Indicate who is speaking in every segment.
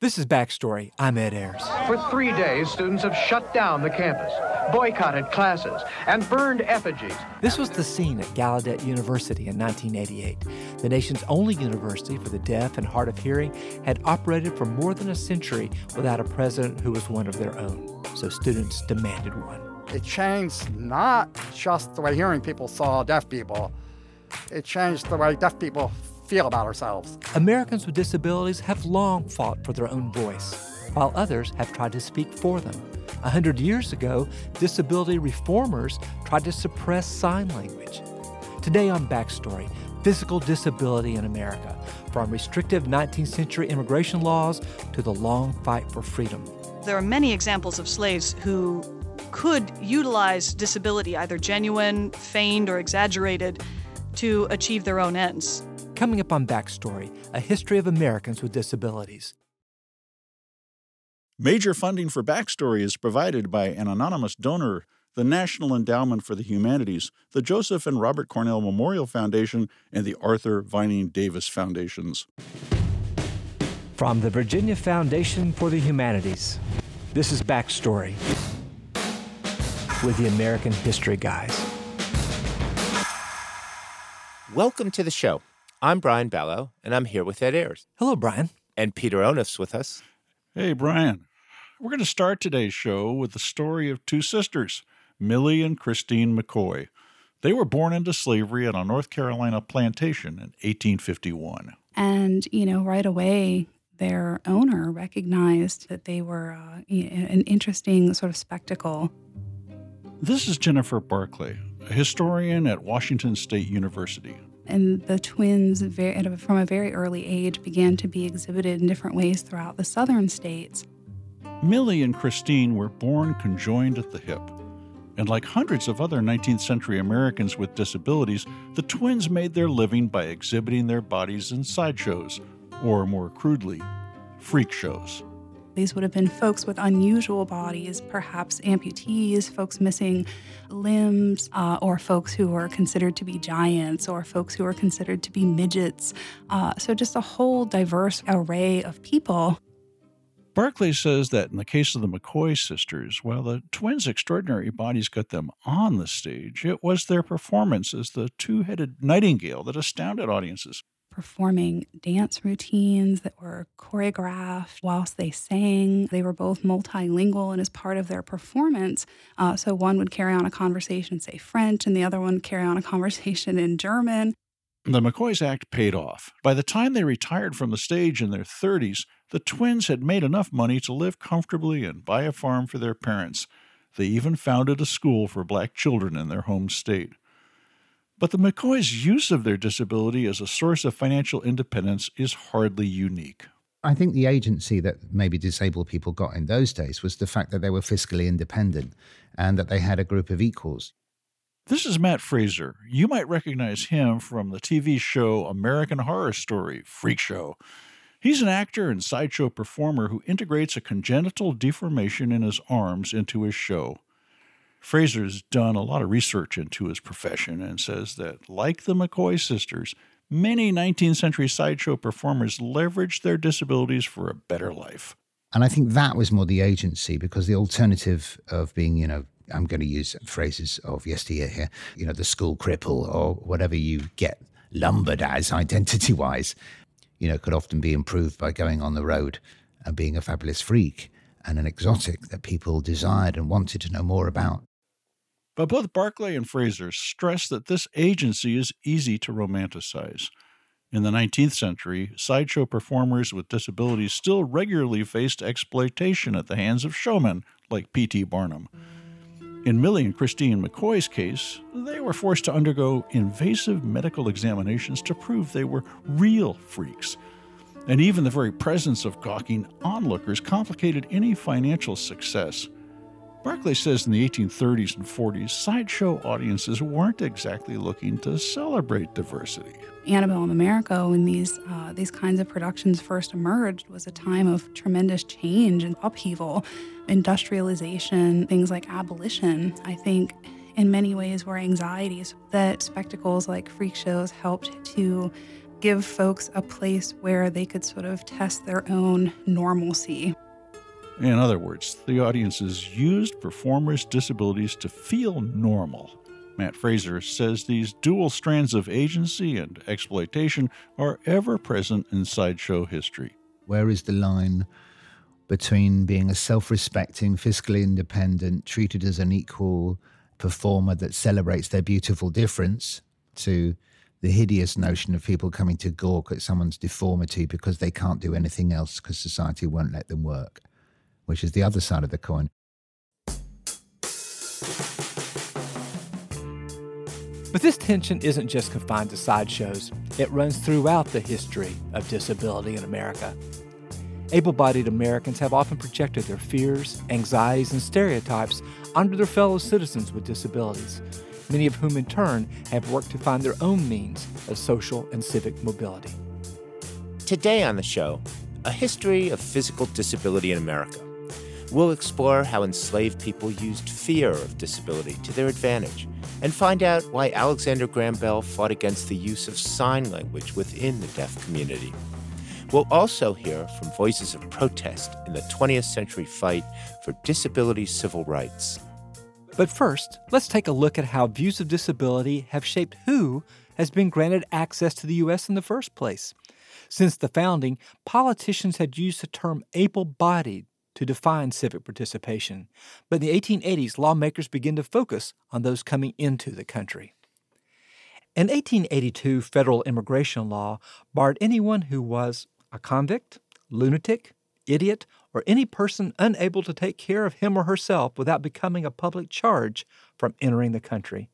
Speaker 1: This is Backstory. I'm Ed Ayers.
Speaker 2: For three days, students have shut down the campus, boycotted classes, and burned effigies.
Speaker 1: This was the scene at Gallaudet University in 1988. The nation's only university for the deaf and hard of hearing had operated for more than a century without a president who was one of their own. So students demanded one.
Speaker 3: It changed not just the way hearing people saw deaf people, it changed the way deaf people feel about ourselves.
Speaker 1: Americans with disabilities have long fought for their own voice, while others have tried to speak for them. A hundred years ago, disability reformers tried to suppress sign language. Today on Backstory, physical disability in America, from restrictive 19th century immigration laws to the long fight for freedom.
Speaker 4: There are many examples of slaves who could utilize disability, either genuine, feigned, or exaggerated, to achieve their own ends.
Speaker 1: Coming up on Backstory, a history of Americans with disabilities.
Speaker 5: Major funding for Backstory is provided by an anonymous donor, the National Endowment for the Humanities, the Joseph and Robert Cornell Memorial Foundation, and the Arthur Vining Davis Foundations.
Speaker 1: From the Virginia Foundation for the Humanities, this is Backstory with the American History Guys.
Speaker 6: Welcome to the show. I'm Brian Balogh, and I'm here with Ed Ayers.
Speaker 1: Hello, Brian.
Speaker 6: And Peter Onuf's with us.
Speaker 5: Hey, Brian. We're going to start today's show with the story of two sisters, Millie and Christine McCoy. They were born into slavery on a North Carolina plantation in 1851.
Speaker 7: And, you know, right away, their owner recognized that they were uh, an interesting sort of spectacle.
Speaker 5: This is Jennifer Barclay, a historian at Washington State University
Speaker 7: and the twins very, from a very early age began to be exhibited in different ways throughout the southern states.
Speaker 5: Millie and Christine were born conjoined at the hip. And like hundreds of other 19th century Americans with disabilities, the twins made their living by exhibiting their bodies in sideshows, or more crudely, freak shows.
Speaker 7: These would have been folks with unusual bodies, perhaps amputees, folks missing limbs, uh, or folks who were considered to be giants, or folks who were considered to be midgets. Uh, so, just a whole diverse array of people.
Speaker 5: Barclay says that in the case of the McCoy sisters, while the twins' extraordinary bodies got them on the stage, it was their performance as the two headed nightingale that astounded audiences
Speaker 7: performing dance routines that were choreographed whilst they sang. They were both multilingual, and as part of their performance, uh, so one would carry on a conversation, say French, and the other one would carry on a conversation in German.
Speaker 5: The McCoys act paid off. By the time they retired from the stage in their 30s, the twins had made enough money to live comfortably and buy a farm for their parents. They even founded a school for black children in their home state. But the McCoys' use of their disability as a source of financial independence is hardly unique.
Speaker 8: I think the agency that maybe disabled people got in those days was the fact that they were fiscally independent and that they had a group of equals.
Speaker 5: This is Matt Fraser. You might recognize him from the TV show American Horror Story Freak Show. He's an actor and sideshow performer who integrates a congenital deformation in his arms into his show. Fraser's done a lot of research into his profession and says that, like the McCoy sisters, many 19th century sideshow performers leveraged their disabilities for a better life.
Speaker 8: And I think that was more the agency because the alternative of being, you know, I'm going to use phrases of yesteryear here, you know, the school cripple or whatever you get lumbered as identity wise, you know, could often be improved by going on the road and being a fabulous freak and an exotic that people desired and wanted to know more about.
Speaker 5: But both Barclay and Fraser stress that this agency is easy to romanticize. In the 19th century, sideshow performers with disabilities still regularly faced exploitation at the hands of showmen like P.T. Barnum. In Millie and Christine McCoy's case, they were forced to undergo invasive medical examinations to prove they were real freaks. And even the very presence of gawking onlookers complicated any financial success. Barclay says in the 1830s and 40s, sideshow audiences weren't exactly looking to celebrate diversity.
Speaker 7: Antebellum America, when these uh, these kinds of productions first emerged, was a time of tremendous change and upheaval, industrialization, things like abolition. I think in many ways were anxieties that spectacles like freak shows helped to give folks a place where they could sort of test their own normalcy.
Speaker 5: In other words, the audiences used performers' disabilities to feel normal. Matt Fraser says these dual strands of agency and exploitation are ever present in sideshow history.
Speaker 8: Where is the line between being a self respecting, fiscally independent, treated as an equal performer that celebrates their beautiful difference to the hideous notion of people coming to gawk at someone's deformity because they can't do anything else because society won't let them work, which is the other side of the coin.
Speaker 1: But this tension isn't just confined to sideshows, it runs throughout the history of disability in America. Able bodied Americans have often projected their fears, anxieties, and stereotypes onto their fellow citizens with disabilities, many of whom in turn have worked to find their own means of social and civic mobility.
Speaker 6: Today on the show, a history of physical disability in America. We'll explore how enslaved people used fear of disability to their advantage and find out why Alexander Graham Bell fought against the use of sign language within the deaf community. We'll also hear from voices of protest in the 20th century fight for disability civil rights.
Speaker 1: But first, let's take a look at how views of disability have shaped who has been granted access to the U.S. in the first place. Since the founding, politicians had used the term able bodied to define civic participation. But in the 1880s, lawmakers began to focus on those coming into the country. An 1882 federal immigration law barred anyone who was a convict, lunatic, idiot, or any person unable to take care of him or herself without becoming a public charge from entering the country.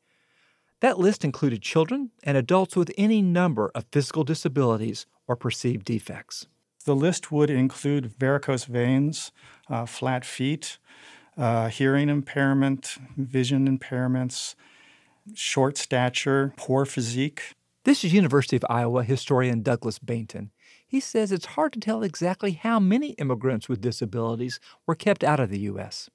Speaker 1: That list included children and adults with any number of physical disabilities or perceived defects.
Speaker 9: The list would include varicose veins, uh, flat feet, uh, hearing impairment, vision impairments, short stature, poor physique.
Speaker 1: This is University of Iowa historian Douglas Baynton. He says it's hard to tell exactly how many immigrants with disabilities were kept out of the U.S.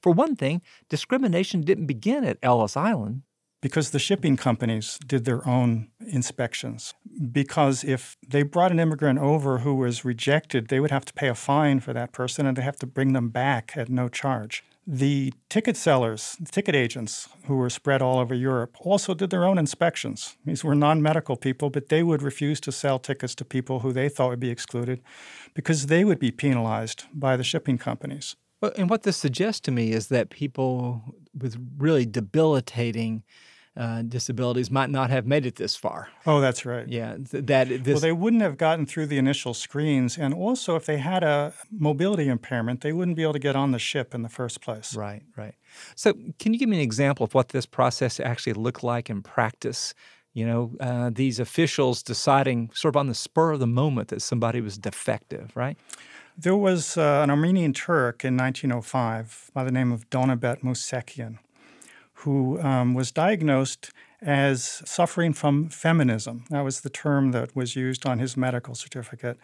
Speaker 1: For one thing, discrimination didn't begin at Ellis Island.
Speaker 9: Because the shipping companies did their own inspections. Because if they brought an immigrant over who was rejected, they would have to pay a fine for that person and they have to bring them back at no charge. The ticket sellers, the ticket agents who were spread all over Europe, also did their own inspections. These were non medical people, but they would refuse to sell tickets to people who they thought would be excluded because they would be penalized by the shipping companies.
Speaker 1: And what this suggests to me is that people with really debilitating uh, disabilities might not have made it this far.
Speaker 9: Oh, that's right.
Speaker 1: Yeah, th- that this.
Speaker 9: Well, they wouldn't have gotten through the initial screens, and also if they had a mobility impairment, they wouldn't be able to get on the ship in the first place.
Speaker 1: Right, right. So, can you give me an example of what this process actually looked like in practice? You know, uh, these officials deciding sort of on the spur of the moment that somebody was defective, right?
Speaker 9: There was uh, an Armenian Turk in 1905 by the name of Donabet Musekian who um, was diagnosed as suffering from feminism. That was the term that was used on his medical certificate.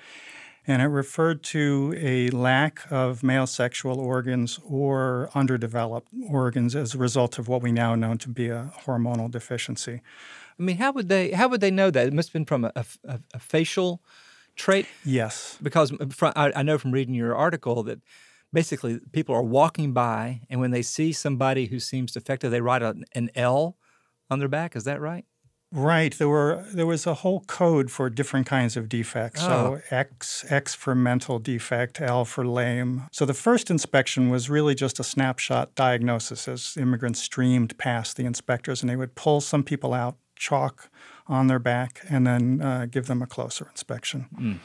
Speaker 9: And it referred to a lack of male sexual organs or underdeveloped organs as a result of what we now know to be a hormonal deficiency.
Speaker 1: I mean, how would they how would they know that? It must have been from a, a, a facial trait.
Speaker 9: Yes,
Speaker 1: because from, I, I know from reading your article that basically people are walking by and when they see somebody who seems defective they write an, an l on their back. Is that right?
Speaker 9: Right. There were there was a whole code for different kinds of defects. Oh. so x x for mental defect l for lame. So the first inspection was really just a snapshot diagnosis as immigrants streamed past the inspectors and they would pull some people out chalk on their back and then uh, give them a closer inspection. Mm.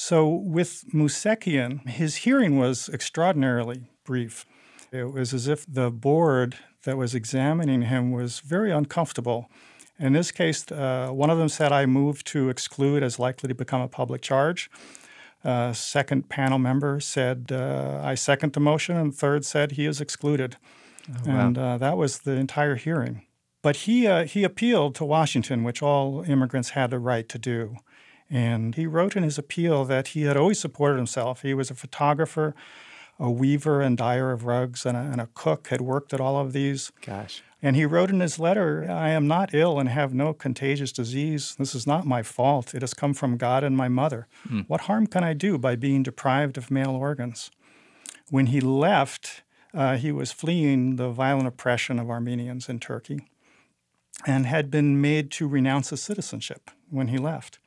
Speaker 9: So with Musekian, his hearing was extraordinarily brief. It was as if the board that was examining him was very uncomfortable. In this case, uh, one of them said, I move to exclude as likely to become a public charge. Uh, second panel member said, uh, I second the motion. And third said, he is excluded. Oh, wow. And uh, that was the entire hearing. But he, uh, he appealed to Washington, which all immigrants had the right to do. And he wrote in his appeal that he had always supported himself. He was a photographer a weaver and dyer of rugs and a, and a cook, had worked at all of these.
Speaker 1: Gosh.
Speaker 9: And he wrote in his letter, I am not ill and have no contagious disease. This is not my fault. It has come from God and my mother.
Speaker 1: Hmm.
Speaker 9: What harm can I do by being deprived of male organs? When he left, uh, he was fleeing the violent oppression of Armenians in Turkey and had been made to renounce his citizenship when he left.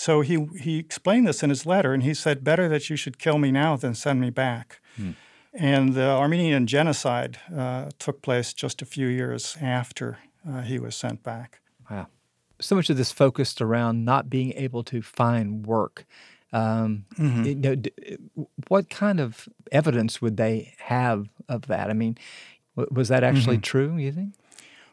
Speaker 9: So he, he explained this in his letter, and he said, Better that you should kill me now than send me back.
Speaker 1: Hmm.
Speaker 9: And the Armenian genocide uh, took place just a few years after uh, he was sent back.
Speaker 1: Wow. So much of this focused around not being able to find work. Um,
Speaker 9: Mhm.
Speaker 1: you know, d- what kind of evidence would they have of that? I mean, w- was that actually
Speaker 9: Mhm.
Speaker 1: true, you think?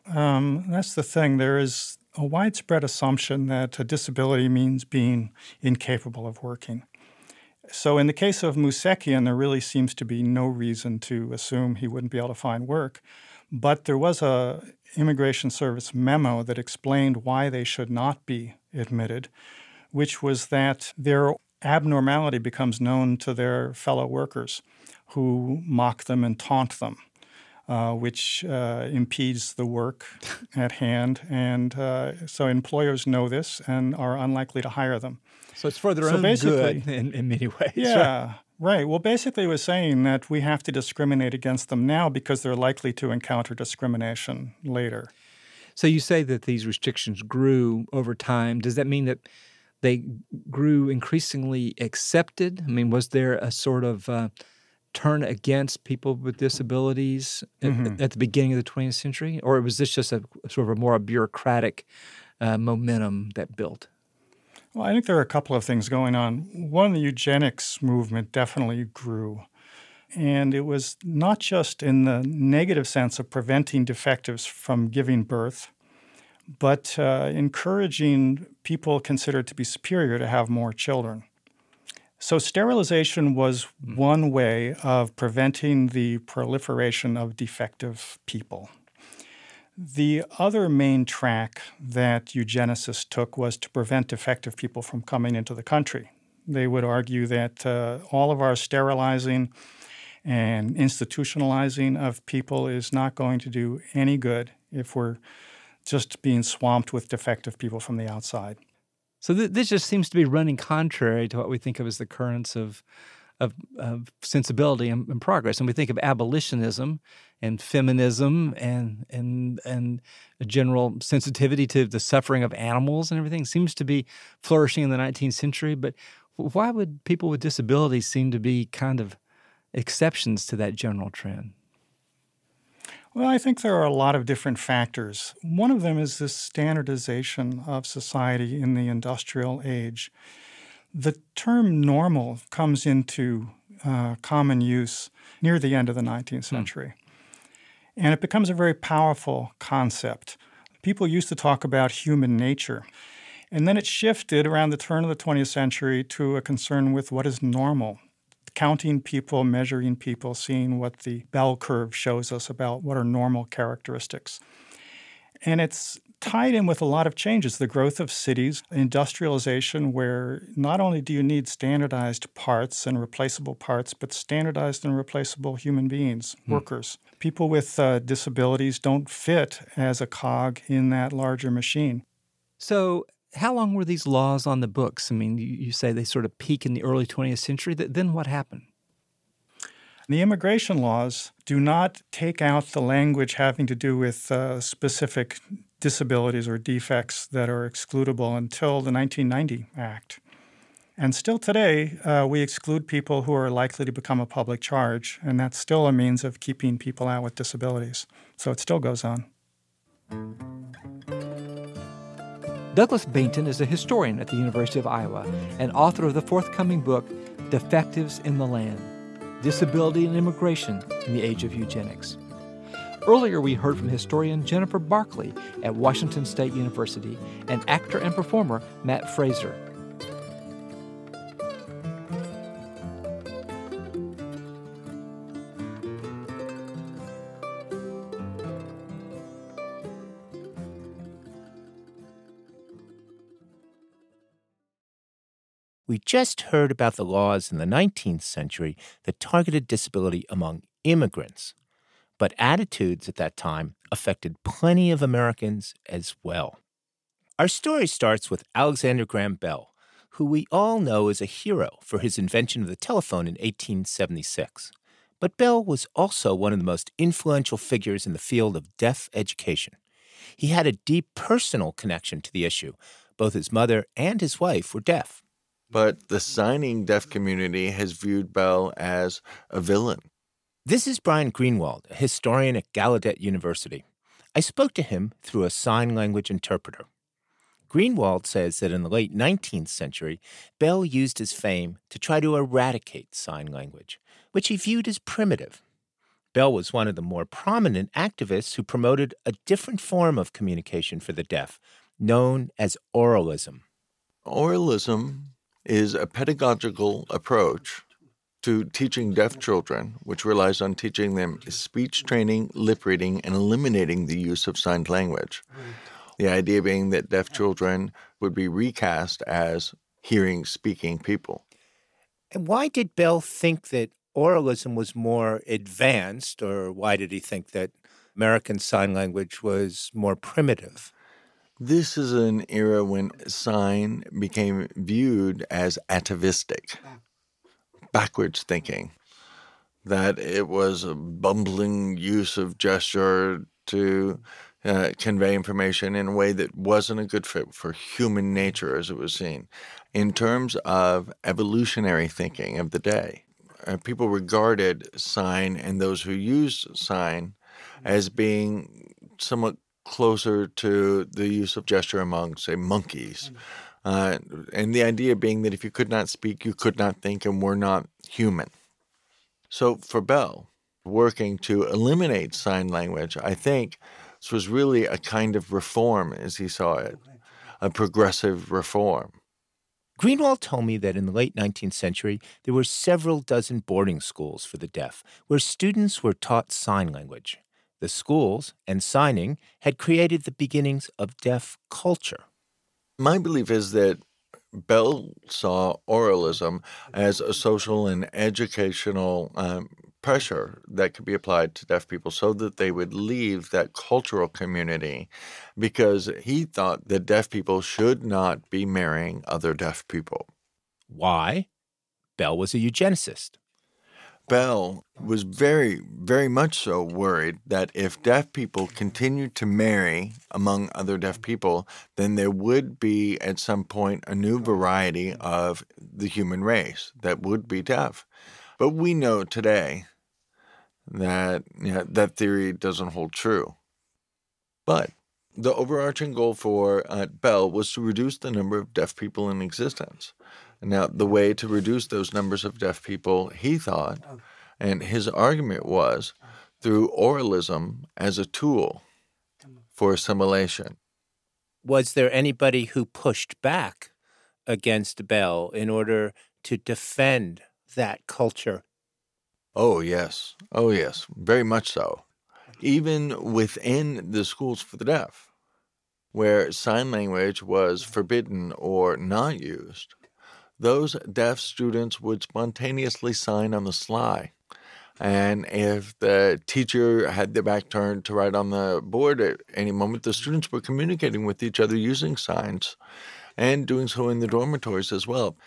Speaker 9: Um, that's the thing. There is a widespread assumption that a disability means being incapable of working. So, in the case of Musekian, there really seems to be no reason to assume he wouldn't be able to find work. But there was a immigration service memo that explained why they should not be admitted, which was that their abnormality becomes known to their fellow workers who mock them and taunt them uh, which uh, impedes the work at hand. And uh, so employers know this and are unlikely to hire them.
Speaker 1: So it's for their
Speaker 9: So
Speaker 1: own good in, in many ways.
Speaker 9: Yeah, right. Well, basically, it was saying that we have to discriminate against them now because they're likely to encounter discrimination later.
Speaker 1: So you say that these restrictions grew over time. Does that mean that they grew increasingly accepted? I mean, was there a sort of uh, turn against people with disabilities at-
Speaker 9: Mhm.
Speaker 1: at, the beginning of the 20th century, or was this just a sort of a more a bureaucratic uh, momentum that built?
Speaker 9: Well, I think there are a couple of things going on. One, the eugenics movement definitely grew. And it was not just in the negative sense of preventing defectives from giving birth, but uh, encouraging people considered to be superior to have more children. So, sterilization was one way of preventing the proliferation of defective people. The other main track that eugenicists took was to prevent defective people from coming into the country. They would argue that uh, all of our sterilizing and institutionalizing of people is not going to do any good if we're just being swamped with defective people from the outside.
Speaker 1: So th- this just seems to be running contrary to what we think of as the currents of of, of sensibility and, and progress. And we think of abolitionism and feminism and and and a general sensitivity to the suffering of animals and everything seems to be flourishing in the 19th century. But why would people with disabilities seem to be kind of exceptions to that general trend?
Speaker 9: Well, I think there are a lot of different factors. One of them is this standardization of society in the industrial age. The term normal comes into uh, common use near the end of the 19th century. And it becomes a very powerful concept. People used to talk about human nature. And then it shifted around the turn of the 20th century to a concern with what is normal, counting people, measuring people, seeing what the bell curve shows us about what are normal characteristics. And it's tied in with a lot of changes the growth of cities, industrialization, where not only do you need standardized parts and replaceable parts, but standardized and replaceable human beings, workers. People with uh, disabilities don't fit as a cog in that larger machine.
Speaker 1: So, how long were these laws on the books? I mean, you, you say they sort of peak in the early 20th century. Then what happened?
Speaker 9: The immigration laws do not take out the language having to do with uh, specific disabilities or defects that are excludable until the 1990 Act. And still today, uh, we exclude people who are likely to become a public charge, and that's still a means of keeping people out with disabilities. So it still goes on.
Speaker 1: Douglas Baynton is a historian at the University of Iowa and author of the forthcoming book, Defectives in the Land Disability and Immigration in the Age of Eugenics. Earlier, we heard from historian Jennifer Barclay at Washington State University and actor and performer Matt Fraser.
Speaker 6: Just heard about the laws in the 19th century that targeted disability among immigrants, but attitudes at that time affected plenty of Americans as well. Our story starts with Alexander Graham Bell, who we all know as a hero for his invention of the telephone in 1876. But Bell was also one of the most influential figures in the field of deaf education. He had a deep personal connection to the issue. Both his mother and his wife were deaf.
Speaker 10: But the signing deaf community has viewed Bell as a villain.
Speaker 6: This is Brian Greenwald, a historian at Gallaudet University. I spoke to him through a sign language interpreter. Greenwald says that in the late 19th century, Bell used his fame to try to eradicate sign language, which he viewed as primitive. Bell was one of the more prominent activists who promoted a different form of communication for the deaf, known as oralism.
Speaker 10: Oralism is a pedagogical approach to teaching deaf children, which relies on teaching them speech training, lip reading, and eliminating the use of signed language. The idea being that deaf children would be recast as hearing, speaking people.
Speaker 6: And why did Bell think that oralism was more advanced, or why did he think that American Sign Language was more primitive?
Speaker 10: This is an era when sign became viewed as atavistic, backwards thinking, that it was a bumbling use of gesture to uh, convey information in a way that wasn't a good fit for human nature as it was seen. In terms of evolutionary thinking of the day, uh, people regarded sign and those who used sign as being somewhat closer to the use of gesture among, say, monkeys. Uh, and the idea being that if you could not speak, you could not think, and were not human. So for Bell, working to eliminate sign language, I think this was really a kind of reform as he saw it, a progressive reform.
Speaker 6: Greenwald told me that in the late 19th century, there were several dozen boarding schools for the deaf where students were taught sign language. The schools and signing had created the beginnings of deaf culture.
Speaker 10: My belief is that Bell saw oralism as a social and educational um, pressure that could be applied to deaf people so that they would leave that cultural community because he thought that deaf people should not be marrying other deaf people.
Speaker 6: Why? Bell was a eugenicist.
Speaker 10: Bell was very, very much so worried that if deaf people continued to marry among other deaf people, then there would be at some point a new variety of the human race that would be deaf. But we know today that you know, that theory doesn't hold true. But the overarching goal for uh, Bell was to reduce the number of deaf people in existence. Now, the way to reduce those numbers of deaf people, he thought, oh. and his argument was through oralism as a tool for assimilation.
Speaker 6: Was there anybody who pushed back against Bell in order to defend that culture?
Speaker 10: Oh, yes. Oh, yes. Very much so. Even within the schools for the deaf, where sign language was forbidden or not used, those deaf students would spontaneously sign on the sly. And if the teacher had their back turned to write on the board at any moment, the students were communicating with each other using signs and doing so in the dormitories as well.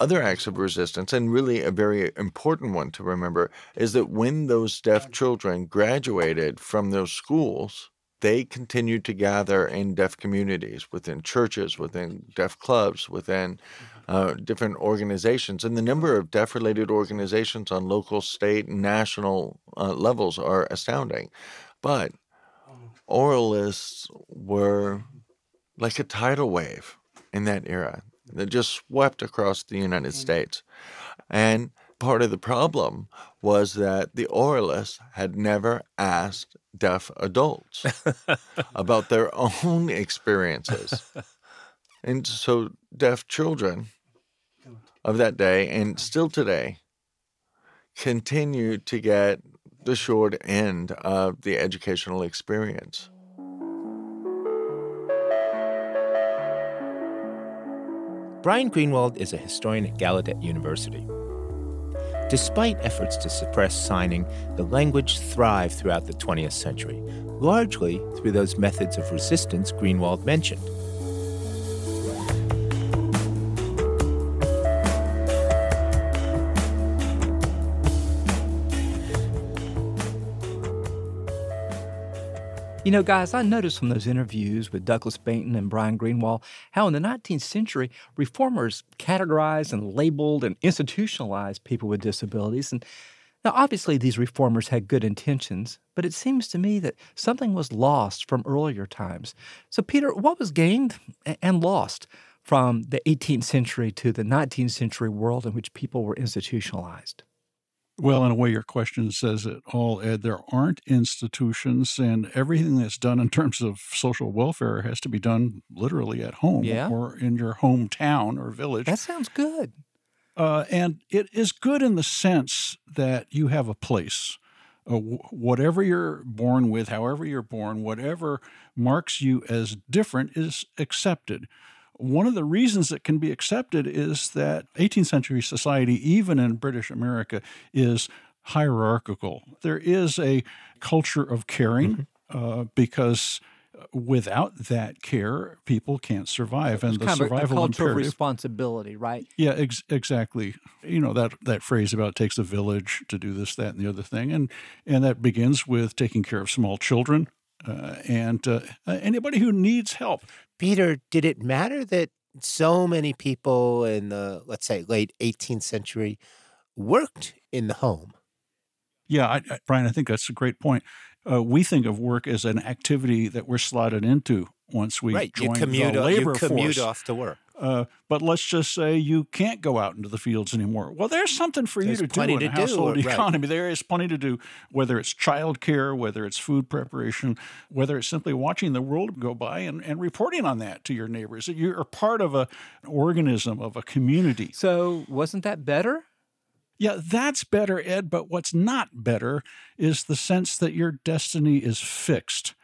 Speaker 10: Other acts of resistance, and really a very important one to remember, is that when those deaf children graduated from those schools, they continued to gather in deaf communities, within churches, within deaf clubs, within uh, different organizations. And the number of deaf related organizations on local, state, and national uh, levels are astounding. But oralists were like a tidal wave in that era that just swept across the United States. And part of the problem was that the oralists had never asked deaf adults about their own experiences. And so deaf children of that day and still today continue to get the short end of the educational experience.
Speaker 6: Brian Greenwald is a historian at Gallaudet University. Despite efforts to suppress signing, the language thrived throughout the 20th century, largely through those methods of resistance Greenwald mentioned.
Speaker 1: You know, guys, I noticed from those interviews with Douglas Baynton and Brian Greenwald how in the 19th century, reformers categorized and labeled and institutionalized people with disabilities. And now, obviously, these reformers had good intentions, but it seems to me that something was lost from earlier times. So, Peter, what was gained and lost from the 18th century to the 19th century world in which people were institutionalized?
Speaker 5: Well, in a way, your question says it all, Ed. There aren't institutions, and everything that's done in terms of social welfare has to be done literally at home
Speaker 1: Yeah.
Speaker 5: or in your hometown or village.
Speaker 1: That sounds good.
Speaker 5: Uh, and it is good in the sense that you have a place. Uh, whatever you're born with, however you're born, whatever marks you as different is accepted. One of the reasons it can be accepted is that 18th century society, even in British America, is hierarchical. There is a culture of caring uh, because without that care, people can't survive. And
Speaker 1: It's
Speaker 5: the
Speaker 1: kind of a- a
Speaker 5: survival
Speaker 1: culture of responsibility, right?
Speaker 5: Yeah, ex- exactly. You know that that phrase about takes a village to do this, that, and the other thing, and and that begins with taking care of small children uh, and uh, anybody who needs help.
Speaker 6: Peter, did it matter that so many people in the, let's say, late 18th century worked in the home?
Speaker 5: Yeah, I, I, Brian, I think that's a great point. Uh, we think of work as an activity that we're slotted into once we
Speaker 6: right.
Speaker 5: join
Speaker 6: You commute,
Speaker 5: the
Speaker 6: o- you commute
Speaker 5: force.
Speaker 6: off to work.
Speaker 5: Uh, but let's just say you can't go out into the fields anymore. Well, there's something for
Speaker 6: There's
Speaker 5: you to do in
Speaker 6: to
Speaker 5: a
Speaker 6: do,
Speaker 5: household
Speaker 6: right.
Speaker 5: economy. There is plenty to do, whether it's childcare, whether it's food preparation, whether it's simply watching the world go by and, and reporting on that to your neighbors. You're part of a, an organism, of a community.
Speaker 1: So, wasn't that better?
Speaker 5: Yeah, that's better, Ed. But what's not better is the sense that your destiny is fixed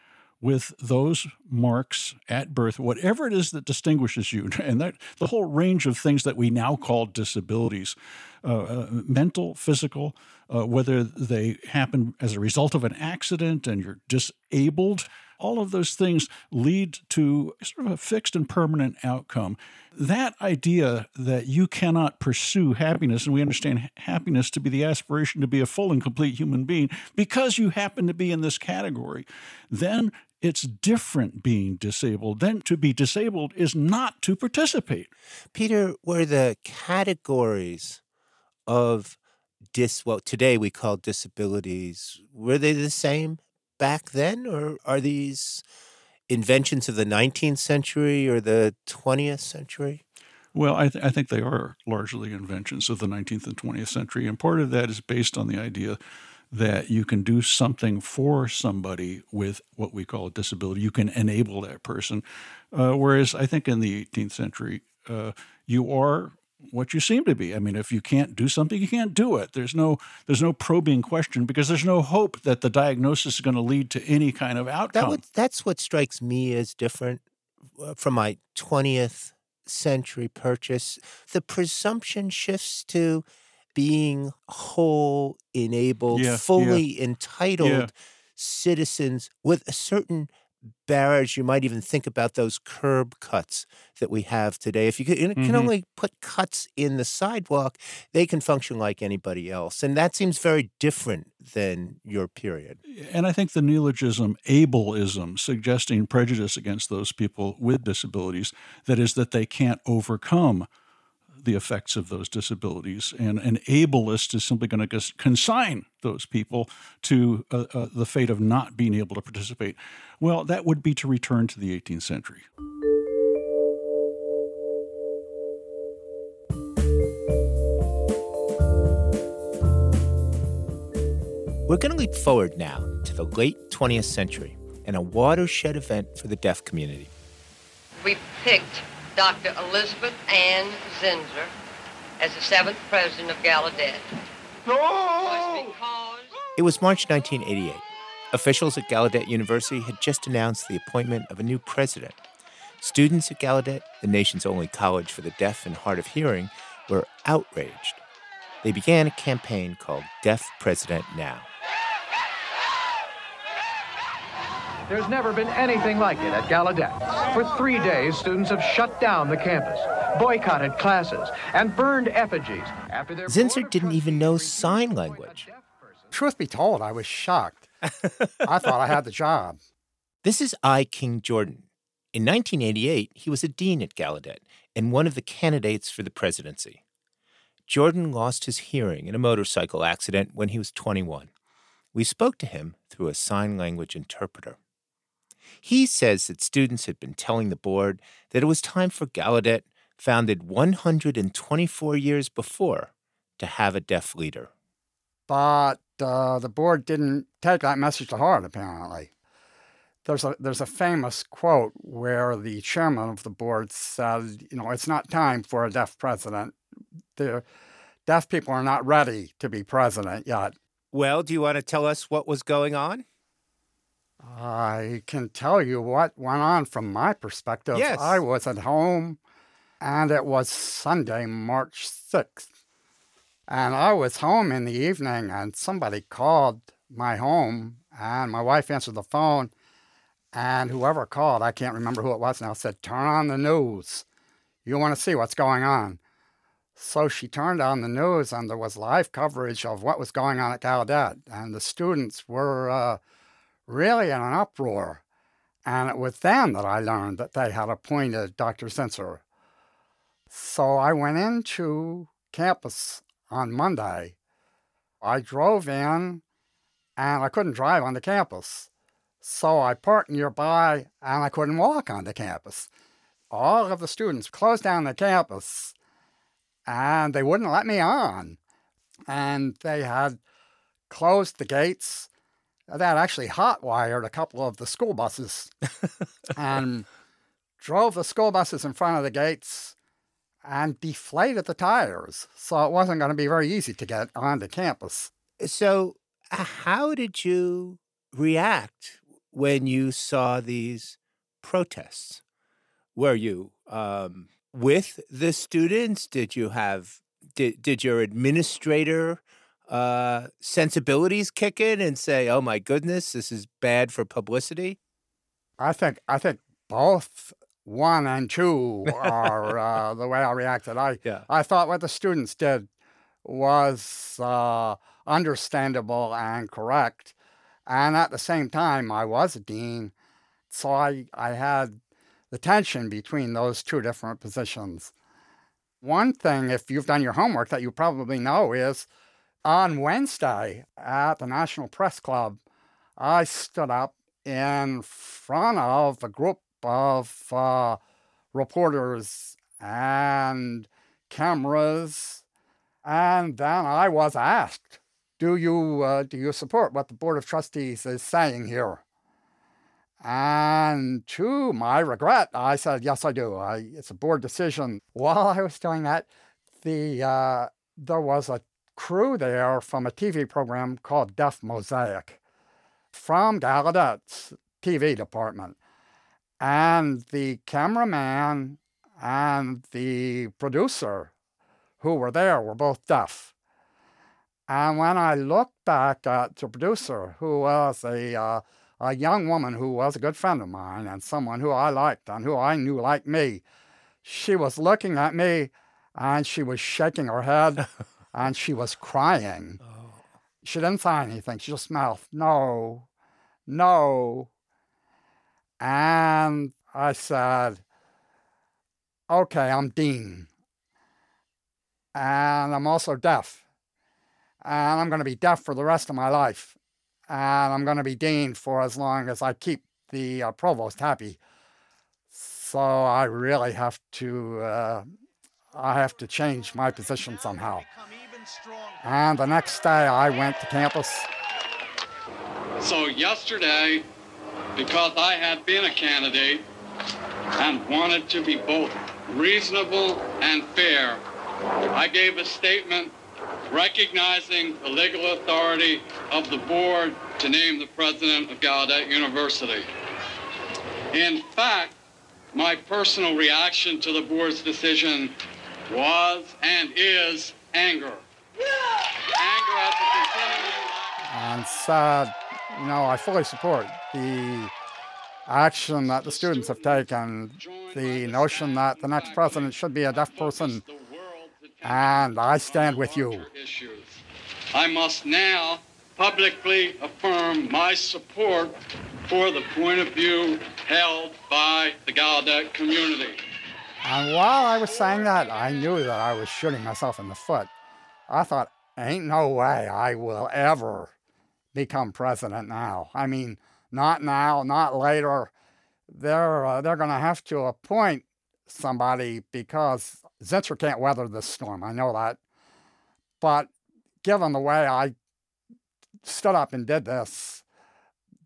Speaker 5: with those marks at birth, whatever it is that distinguishes you, and that the whole range of things that we now call disabilities, uh, uh, mental, physical, uh, whether they happen as a result of an accident and you're disabled. All of those things lead to sort of a fixed and permanent outcome. That idea that you cannot pursue happiness, and we understand happiness to be the aspiration to be a full and complete human being because you happen to be in this category, then it's different being disabled. Then to be disabled is not to participate.
Speaker 6: Peter, were the categories of dis what today we call disabilities, were they the same back then, or are these inventions of the 19th century or the 20th century?
Speaker 5: Well, I, th- I think they are largely inventions of the 19th and 20th century. And part of that is based on the idea that you can do something for somebody with what we call a disability. You can enable that person. Uh, whereas I think in the 18th century, uh, you are what you seem to be. I mean, if you can't do something, you can't do it. There's no there's no probing question because there's no hope that the diagnosis is going to lead to any kind of outcome.
Speaker 6: That would, that's what strikes me as different uh, from my 20th century purchase. The presumption shifts to being whole, enabled,
Speaker 5: Yeah, yeah.
Speaker 6: fully entitled
Speaker 5: Yeah.
Speaker 6: citizens with a certain barriers. You might even think about those curb cuts that we have today. If you can, you can only put cuts in the sidewalk, they can function like anybody else. And that seems very different than your period.
Speaker 5: And I think the neologism ableism, suggesting prejudice against those people with disabilities, that is, that they can't overcome the effects of those disabilities. And an ableist is simply going to consign those people to uh, uh, the fate of not being able to participate. Well, that would be to return to the 18th century.
Speaker 6: We're going to leap forward now to the late 20th century and a watershed event for the deaf community.
Speaker 11: We picked Dr. Elizabeth Ann Zinser as the seventh president of Gallaudet. No!
Speaker 6: It was March 1988. Officials at Gallaudet University had just announced the appointment of a new president. Students at Gallaudet, the nation's only college for the deaf and hard of hearing, were outraged. They began a campaign called Deaf President Now.
Speaker 2: There's never been anything like it at Gallaudet. For three days, students have shut down the campus, boycotted classes, and burned effigies after their
Speaker 6: Zinser didn't even know sign language.
Speaker 3: Truth be told, I was shocked. I thought I had the job.
Speaker 6: This is I. King Jordan. In 1988, he was a dean at Gallaudet and one of the candidates for the presidency. Jordan lost his hearing in a motorcycle accident when he was 21. We spoke to him through a sign language interpreter. He says that students had been telling the board that it was time for Gallaudet, founded 124 years before, to have a deaf leader.
Speaker 3: But uh, the board didn't take that message to heart, apparently. There's a, there's a famous quote where the chairman of the board said, you know, it's not time for a deaf president. The deaf people are not ready to be president yet.
Speaker 6: Well, do you want to tell us what was going on?
Speaker 3: I can tell you what went on from my perspective.
Speaker 6: Yes.
Speaker 3: I was at home and it was Sunday, March 6th. And I was home in the evening and somebody called my home and my wife answered the phone and whoever called, I can't remember who it was now, said, Turn on the news. You want to see what's going on. So she turned on the news and there was live coverage of what was going on at Gallaudet. And the students were uh, really in an uproar. And it was then that I learned that they had appointed Dr. Zinser. So I went into campus on Monday. I drove in and I couldn't drive on the campus. So I parked nearby and I couldn't walk on the campus. All of the students closed down the campus and they wouldn't let me on. And they had closed the gates. Had actually hot wired a couple of the school buses and drove the school buses in front of the gates and deflated the tires. So it wasn't going to be very easy to get onto campus.
Speaker 6: So, how did you react when you saw these protests? Were you um, with the students? Did you have did did your administrator uh, sensibilities kick in and say, "Oh my goodness, this is bad for publicity"?
Speaker 3: I think I think both one and two are uh, the way I reacted. I
Speaker 6: Yeah.
Speaker 3: I thought what the students did was uh, understandable and correct, and at the same time, I was a dean, so I I had the tension between those two different positions. One thing, if you've done your homework, that you probably know is on Wednesday at the National Press Club, I stood up in front of a group of uh, reporters and cameras, and then I was asked, "Do you uh, do you support what the Board of Trustees is saying here?" And to my regret, I said, "Yes, I do. I, it's a board decision." While I was doing that, the uh, there was a crew there from a TV program called Deaf Mosaic from Gallaudet's TV department. And the cameraman and the producer who were there were both deaf. And when I looked back at the producer, who was a, uh, a young woman who was a good friend of mine and someone who I liked and who I knew liked me, she was looking at me and she was shaking her head and she was crying. She didn't say anything. She just mouthed, no, no. And I said, okay, I'm Dean. And I'm also deaf. And I'm going to be deaf for the rest of my life. And I'm going to be Dean for as long as I keep the uh, provost happy. So I really have to, uh, I have to change my position somehow. And the next day I went to campus.
Speaker 12: So yesterday, because I had been a candidate and wanted to be both reasonable and fair, I gave a statement recognizing the legal authority of the board to name the president of Gallaudet University. In fact, my personal reaction to the board's decision was and is anger. Anger at the continuing.
Speaker 3: And sad, you know, I fully support the action that the students have taken, the notion that the next president should be a deaf person, and I stand with you.
Speaker 12: I must now publicly affirm my support for the point of view held by the Gallaudet community.
Speaker 3: And while I was saying that, I knew that I was shooting myself in the foot. I thought, ain't no way I will ever become president now. I mean, not now, not later. They're, uh, they're going to have to appoint somebody because Zinser can't weather this storm. I know that. But given the way I stood up and did this,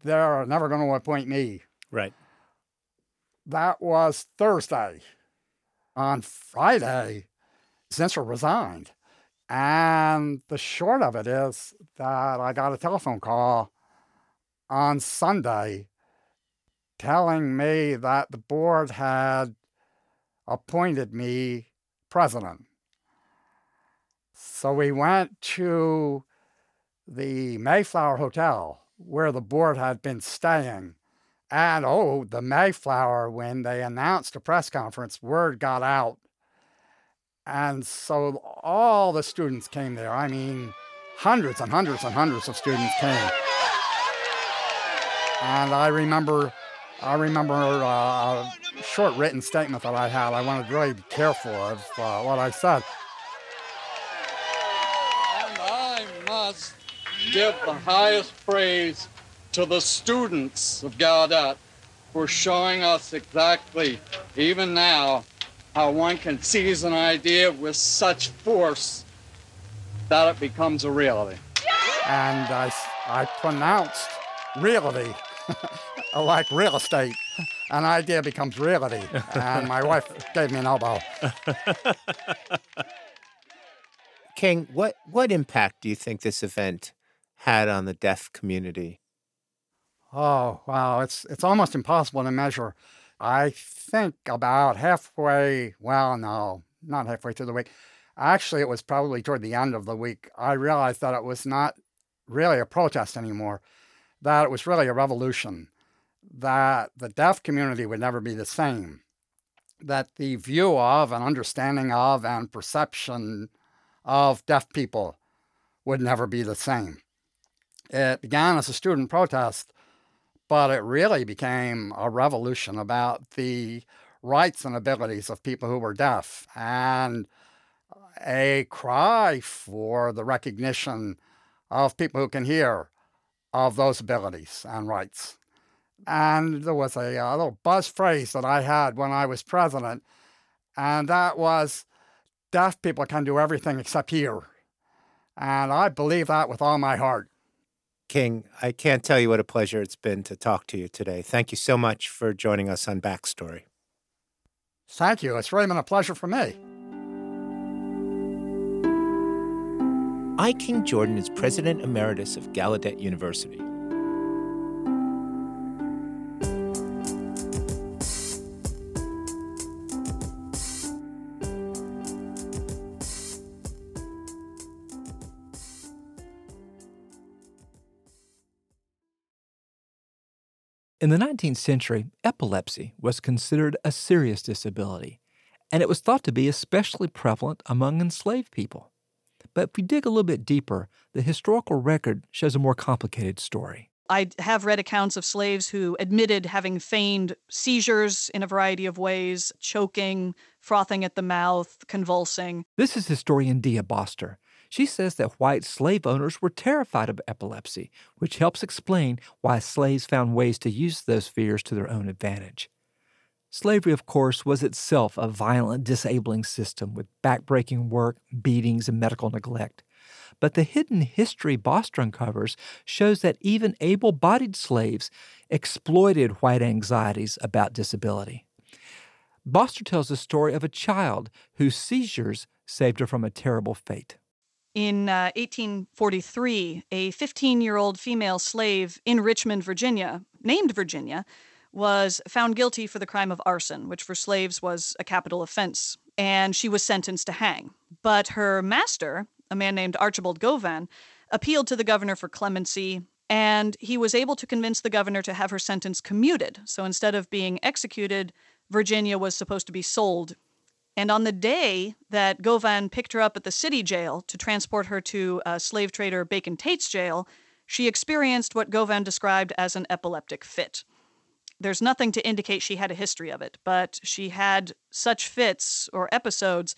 Speaker 3: they're never going to appoint me.
Speaker 6: Right.
Speaker 3: That was Thursday. On Friday, Zinser resigned. And the short of it is that I got a telephone call on Sunday telling me that the board had appointed me president. So we went to the Mayflower Hotel where the board had been staying. And oh, the Mayflower, when they announced a press conference, word got out. And so all the students came there. I mean, hundreds and hundreds and hundreds of students came. And I remember, I remember uh, a short written statement that I had. I wanted to really be careful of uh, what I said.
Speaker 12: And I must give the highest praise to the students of Gallaudet for showing us exactly, even now, how one can seize an idea with such force that it becomes a reality.
Speaker 3: And I, I pronounced reality, like real estate. An idea becomes reality. And my wife gave me an elbow.
Speaker 6: King, what, what impact do you think this event had on the deaf community?
Speaker 3: Oh, wow. It's, it's almost impossible to measure. I think about halfway, well, no, not halfway through the week. Actually, it was probably toward the end of the week. I realized that it was not really a protest anymore, that it was really a revolution, that the deaf community would never be the same, that the view of and understanding of and perception of deaf people would never be the same. It began as a student protest, but it really became a revolution about the rights and abilities of people who were deaf and a cry for the recognition of people who can hear of those abilities and rights. And there was a, a little buzz phrase that I had when I was president, and that was deaf people can do everything except hear. And I believe that with all my heart.
Speaker 6: King, I can't tell you what a pleasure it's been to talk to you today. Thank you so much for joining us on Backstory.
Speaker 3: Thank you. It's really been a pleasure for me.
Speaker 6: I. King Jordan is President Emeritus of Gallaudet University.
Speaker 1: In the 19th century, epilepsy was considered a serious disability, and it was thought to be especially prevalent among enslaved people. But if we dig a little bit deeper, the historical record shows a more complicated story.
Speaker 4: I have read accounts of slaves who admitted having feigned seizures in a variety of ways, choking, frothing at the mouth, convulsing.
Speaker 1: This is historian Dea Boster. She says that white slave owners were terrified of epilepsy, which helps explain why slaves found ways to use those fears to their own advantage. Slavery, of course, was itself a violent, disabling system with backbreaking work, beatings, and medical neglect. But the hidden history Boster uncovers shows that even able bodied slaves exploited white anxieties about disability. Boster tells the story of a child whose seizures saved her from a terrible fate.
Speaker 4: In uh, 1843, a 15 year old female slave in Richmond, Virginia, named Virginia, was found guilty for the crime of arson, which for slaves was a capital offense, and she was sentenced to hang. But her master, a man named Archibald Govan, appealed to the governor for clemency, and he was able to convince the governor to have her sentence commuted. So instead of being executed, Virginia was supposed to be sold. And on the day that Govan picked her up at the city jail to transport her to uh, slave trader Bacon Tate's jail, she experienced what Govan described as an epileptic fit. There's nothing to indicate she had a history of it, but she had such fits or episodes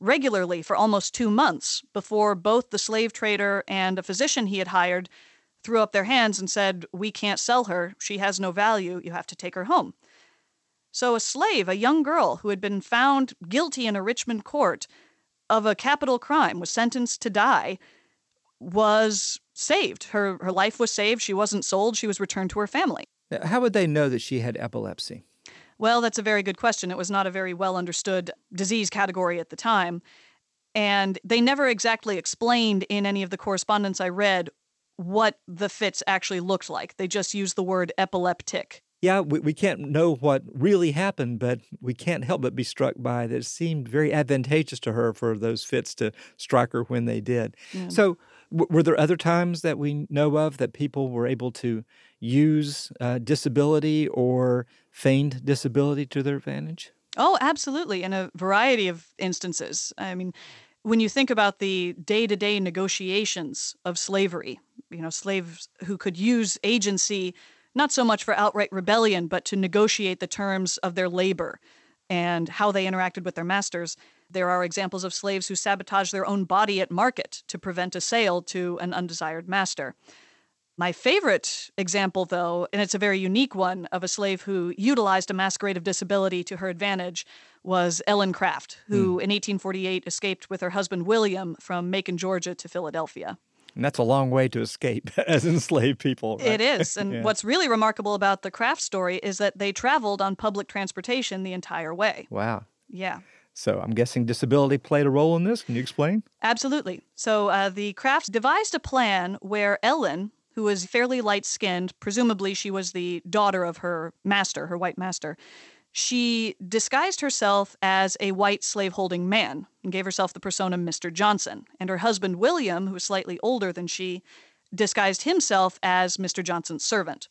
Speaker 4: regularly for almost two months before both the slave trader and a physician he had hired threw up their hands and said, We can't sell her. She has no value. You have to take her home. So, a slave, a young girl who had been found guilty in a Richmond court of a capital crime, was sentenced to die, was saved. Her, her life was saved. She wasn't sold. She was returned to her family.
Speaker 1: How would they know that she had epilepsy?
Speaker 4: Well, that's a very good question. It was not a very well understood disease category at the time. And they never exactly explained in any of the correspondence I read what the fits actually looked like. They just used the word epileptic.
Speaker 1: Yeah, we, we can't know what really happened, but we can't help but be struck by that it seemed very advantageous to her for those fits to strike her when they did. Yeah. So, w- were there other times that we know of that people were able to use uh, disability or feigned disability to their advantage?
Speaker 4: Oh, absolutely. In a variety of instances. I mean, when you think about the day to day negotiations of slavery, you know, slaves who could use agency not so much for outright rebellion, but to negotiate the terms of their labor and how they interacted with their masters. There are examples of slaves who sabotage their own body at market to prevent a sale to an undesired master. My favorite example, though, and it's a very unique one, of a slave who utilized a masquerade of disability to her advantage was Ellen Craft, who mm. in 1848 escaped with her husband William from Macon, Georgia to Philadelphia.
Speaker 1: And that's a long way to escape as enslaved people. Right?
Speaker 4: It is. And yeah. what's really remarkable about the Craft story is that they traveled on public transportation the entire way.
Speaker 1: Wow.
Speaker 4: Yeah.
Speaker 1: So I'm guessing disability played a role in this. Can you explain?
Speaker 4: Absolutely. So uh, the Crafts devised a plan where Ellen, who was fairly light skinned. Presumably, she was the daughter of her master, her white master. She disguised herself as a white slaveholding man and gave herself the persona Mr. Johnson. And her husband, William, who was slightly older than she, disguised himself as Mr. Johnson's servant.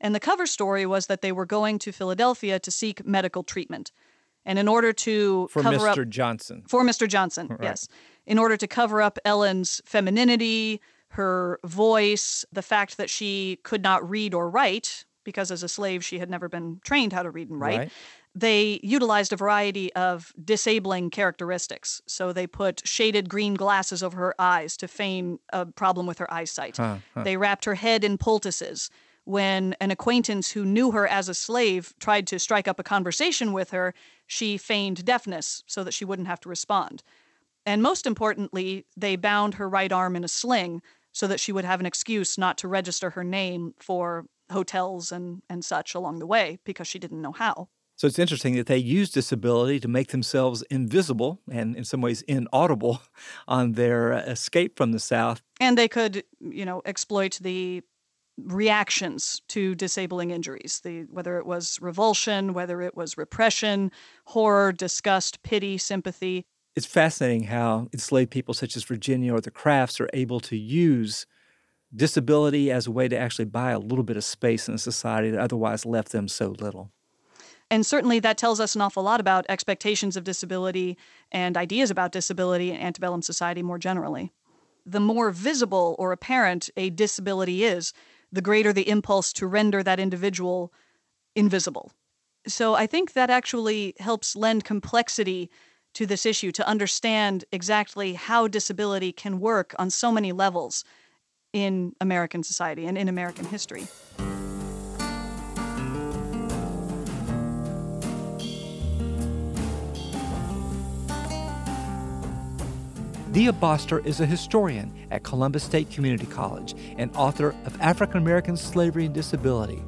Speaker 4: And the cover story was that they were going to Philadelphia to seek medical treatment. And in order to
Speaker 1: for
Speaker 4: cover
Speaker 1: Mr.
Speaker 4: up
Speaker 1: Johnson.
Speaker 4: For Mr. Johnson, right. yes. In order to cover up Ellen's femininity, her voice, the fact that she could not read or write, because as a slave she had never been trained how to read and write. Right. They utilized a variety of disabling characteristics. So they put shaded green glasses over her eyes to feign a problem with her eyesight. Huh, huh. They wrapped her head in poultices. When an acquaintance who knew her as a slave tried to strike up a conversation with her, she feigned deafness so that she wouldn't have to respond. And most importantly, they bound her right arm in a sling so that she would have an excuse not to register her name for hotels and, and such along the way because she didn't know how.
Speaker 1: So it's interesting that they use disability to make themselves invisible and, in some ways, inaudible on their uh, escape from the South.
Speaker 4: And they could, you know, exploit the reactions to disabling injuries, the whether it was revulsion, whether it was repression, horror, disgust, pity, sympathy
Speaker 1: it's fascinating how enslaved people such as Virginia or the Crafts are able to use disability as a way to actually buy a little bit of space in a society that otherwise left them so little.
Speaker 4: And certainly that tells us an awful lot about expectations of disability and ideas about disability in antebellum society more generally. The more visible or apparent a disability is, the greater the impulse to render that individual invisible. So I think that actually helps lend complexity to this issue to understand exactly how disability can work on so many levels in American society and in American history.
Speaker 1: Dea Boster is a historian at Columbus State Community College and author of African American Slavery and Disability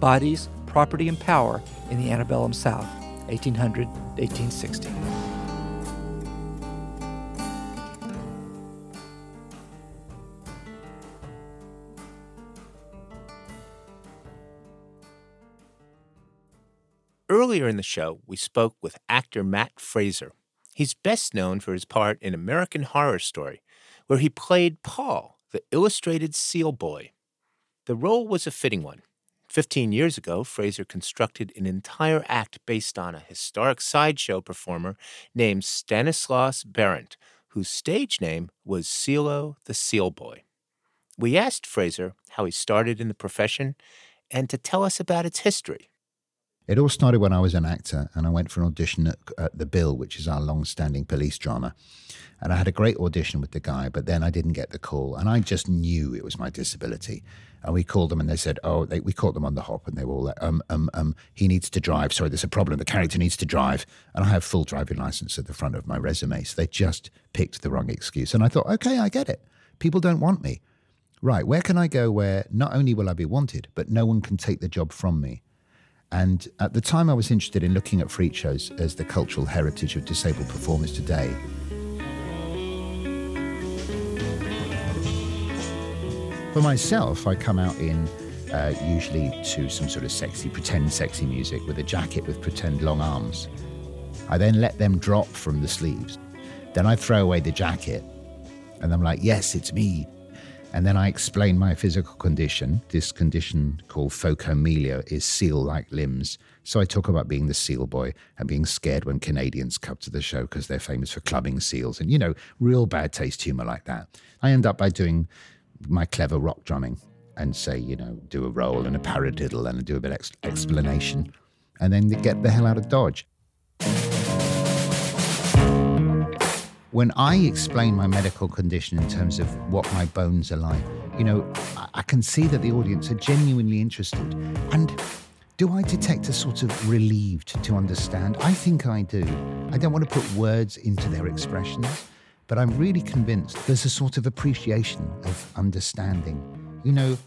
Speaker 1: Bodies, Property, and Power in the Antebellum South, 1800 1860.
Speaker 6: Earlier in the show, we spoke with actor Matt Fraser. He's best known for his part in American Horror Story, where he played Paul, the illustrated seal boy. The role was a fitting one. Fifteen years ago, Fraser constructed an entire act based on a historic sideshow performer named Stanislaus Berent, whose stage name was Sealo the Seal Boy. We asked Fraser how he started in the profession and to tell us about its history.
Speaker 8: It all started when I was an actor and I went for an audition at, at The Bill, which is our long standing police drama. And I had a great audition with the guy, but then I didn't get the call. And I just knew it was my disability. And we called them and they said, oh, they, we caught them on the hop and they were all like, um, um, um, he needs to drive. Sorry, there's a problem. The character needs to drive. And I have full driving license at the front of my resume. So they just picked the wrong excuse. And I thought, okay, I get it. People don't want me. Right, where can I go where not only will I be wanted, but no one can take the job from me? And at the time, I was interested in looking at freak shows as the cultural heritage of disabled performers today. For myself, I come out in uh, usually to some sort of sexy, pretend sexy music with a jacket with pretend long arms. I then let them drop from the sleeves. Then I throw away the jacket and I'm like, yes, it's me. And then I explain my physical condition. This condition called phocomelia is seal like limbs. So I talk about being the seal boy and being scared when Canadians come to the show because they're famous for clubbing seals and, you know, real bad taste humor like that. I end up by doing my clever rock drumming and say, you know, do a roll and a paradiddle and do a bit of ex- explanation and then get the hell out of Dodge. When I explain my medical condition in terms of what my bones are like, you know, I can see that the audience are genuinely interested. And do I detect a sort of relieved to understand? I think I do. I don't want to put words into their expressions, but I'm really convinced there's a sort of appreciation of understanding. You know,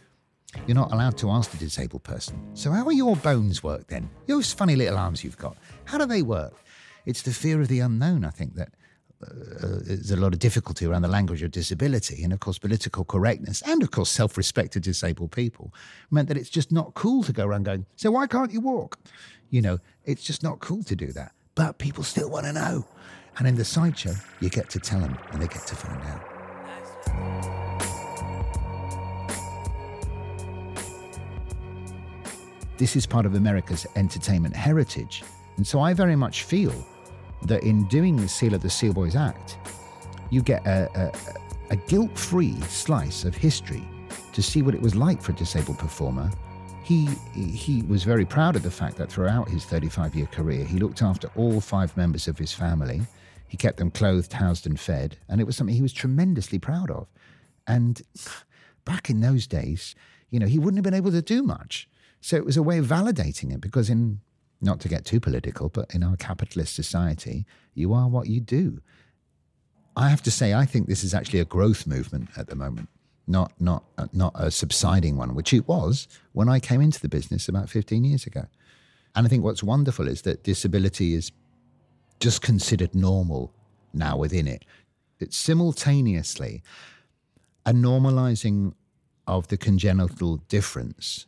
Speaker 8: you're not allowed to ask the disabled person, so how are your bones work then? Those funny little arms you've got, how do they work? It's the fear of the unknown, I think, that uh, there's a lot of difficulty around the language of disability, and of course, political correctness, and of course, self respect of disabled people meant that it's just not cool to go around going, So why can't you walk? You know, it's just not cool to do that. But people still want to know. And in the sideshow, you get to tell them and they get to find out. This is part of America's entertainment heritage. And so I very much feel that in doing the Sealo the Seal Boys Act, you get a, a, a guilt free slice of history to see what it was like for a disabled performer. He, he was very proud of the fact that throughout his 35 year career, he looked after all five members of his family. He kept them clothed, housed, and fed. And it was something he was tremendously proud of. And back in those days, you know, he wouldn't have been able to do much. So it was a way of validating it because in not to get too political, but in our capitalist society, you are what you do. I have to say, I think this is actually a growth movement at the moment, not not uh, not a subsiding one, which it was when I came into the business about 15 years ago. And I think what's wonderful is that disability is just considered normal now within it. It's simultaneously a normalizing of the congenital difference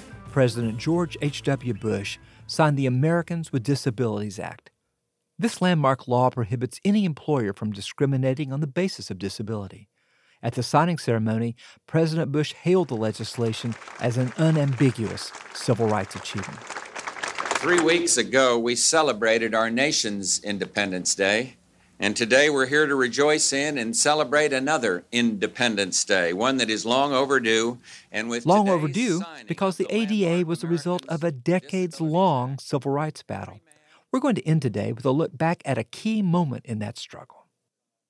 Speaker 1: President George H.W. Bush signed the Americans with Disabilities Act. This landmark law prohibits any employer from discriminating on the basis of disability. At the signing ceremony, President Bush hailed the legislation as an unambiguous civil rights achievement.
Speaker 13: Three weeks ago, we celebrated our nation's Independence Day. And today we're here to rejoice in and celebrate another Independence Day, one that is long overdue. And with
Speaker 1: long overdue because the ADA was the result of a decades long civil rights battle. We're going to end today with a look back at a key moment in that struggle.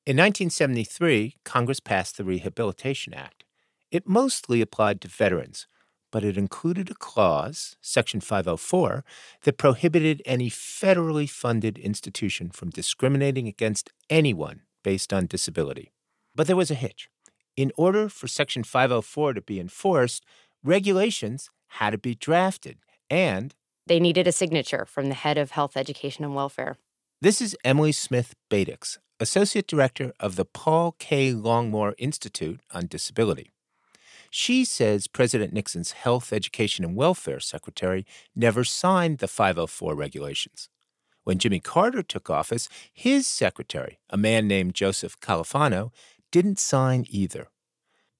Speaker 6: In 1973, Congress passed the Rehabilitation Act. It mostly applied to veterans, but it included a clause, Section 504, that prohibited any federally funded institution from discriminating against anyone based on disability. But there was a hitch. In order for Section 504 to be enforced, regulations had to be drafted, and
Speaker 14: they needed a signature from the head of health, education, and welfare.
Speaker 6: This is Emily Smith Beitiks, Associate Director of the Paul K. Longmore Institute on Disability. She says President Nixon's Health, Education, and Welfare Secretary never signed the 504 regulations. When Jimmy Carter took office, his secretary, a man named Joseph Califano, didn't sign either.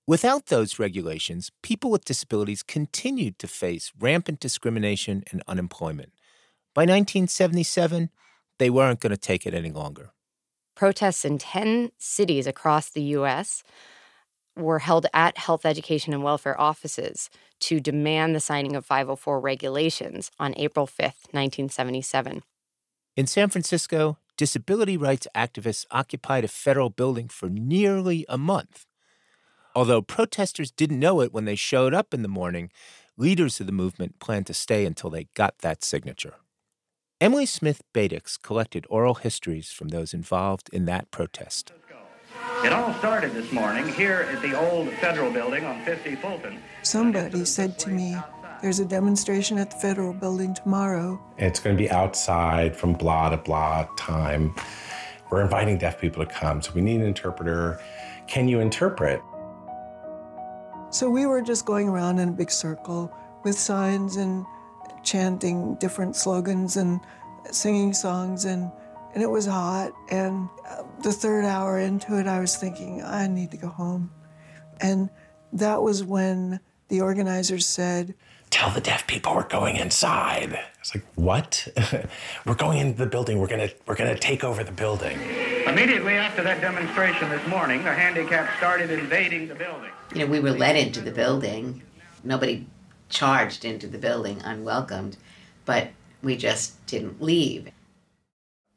Speaker 6: Without those regulations, people with disabilities continued to face rampant discrimination and unemployment. By 1977, they weren't going to take it any longer.
Speaker 14: Protests in 10 cities across the U.S were held at health education and welfare offices to demand the signing of 504 regulations on April 5th, 1977.
Speaker 6: In San Francisco, disability rights activists occupied a federal building for nearly a month. Although protesters didn't know it when they showed up in the morning, leaders of the movement planned to stay until they got that signature. Emily Smith Beitiks collected oral histories from those involved in that protest.
Speaker 15: It all started this morning here at the old federal building on 50 Fulton.
Speaker 16: Somebody said to me, There's a demonstration at the federal building tomorrow.
Speaker 17: It's going to be outside from blah to blah time. We're inviting deaf people to come, so we need an interpreter. Can you interpret?
Speaker 16: So we were just going around in a big circle with signs and chanting different slogans and singing songs and and it was hot. And uh, the third hour into it, I was thinking, I need to go home. And that was when the organizers said,
Speaker 17: Tell the deaf people we're going inside. I was like, what? we're going into the building. We're gonna we're gonna take over the building.
Speaker 15: Immediately after that demonstration this morning, the handicapped started invading the building.
Speaker 18: You know, we were led into the building. Nobody charged into the building unwelcomed, but we just didn't leave.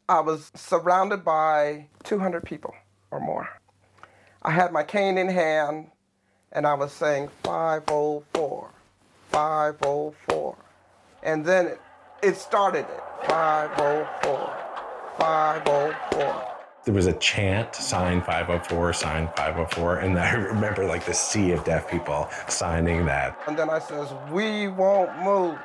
Speaker 19: I was surrounded by 200 people or more. I had my cane in hand and I was saying 504, 504. And then it, it started it 504, 504.
Speaker 17: There was a chant, sign 504, sign 504. And I remember like the sea of deaf people signing that.
Speaker 19: And then I says, We won't move.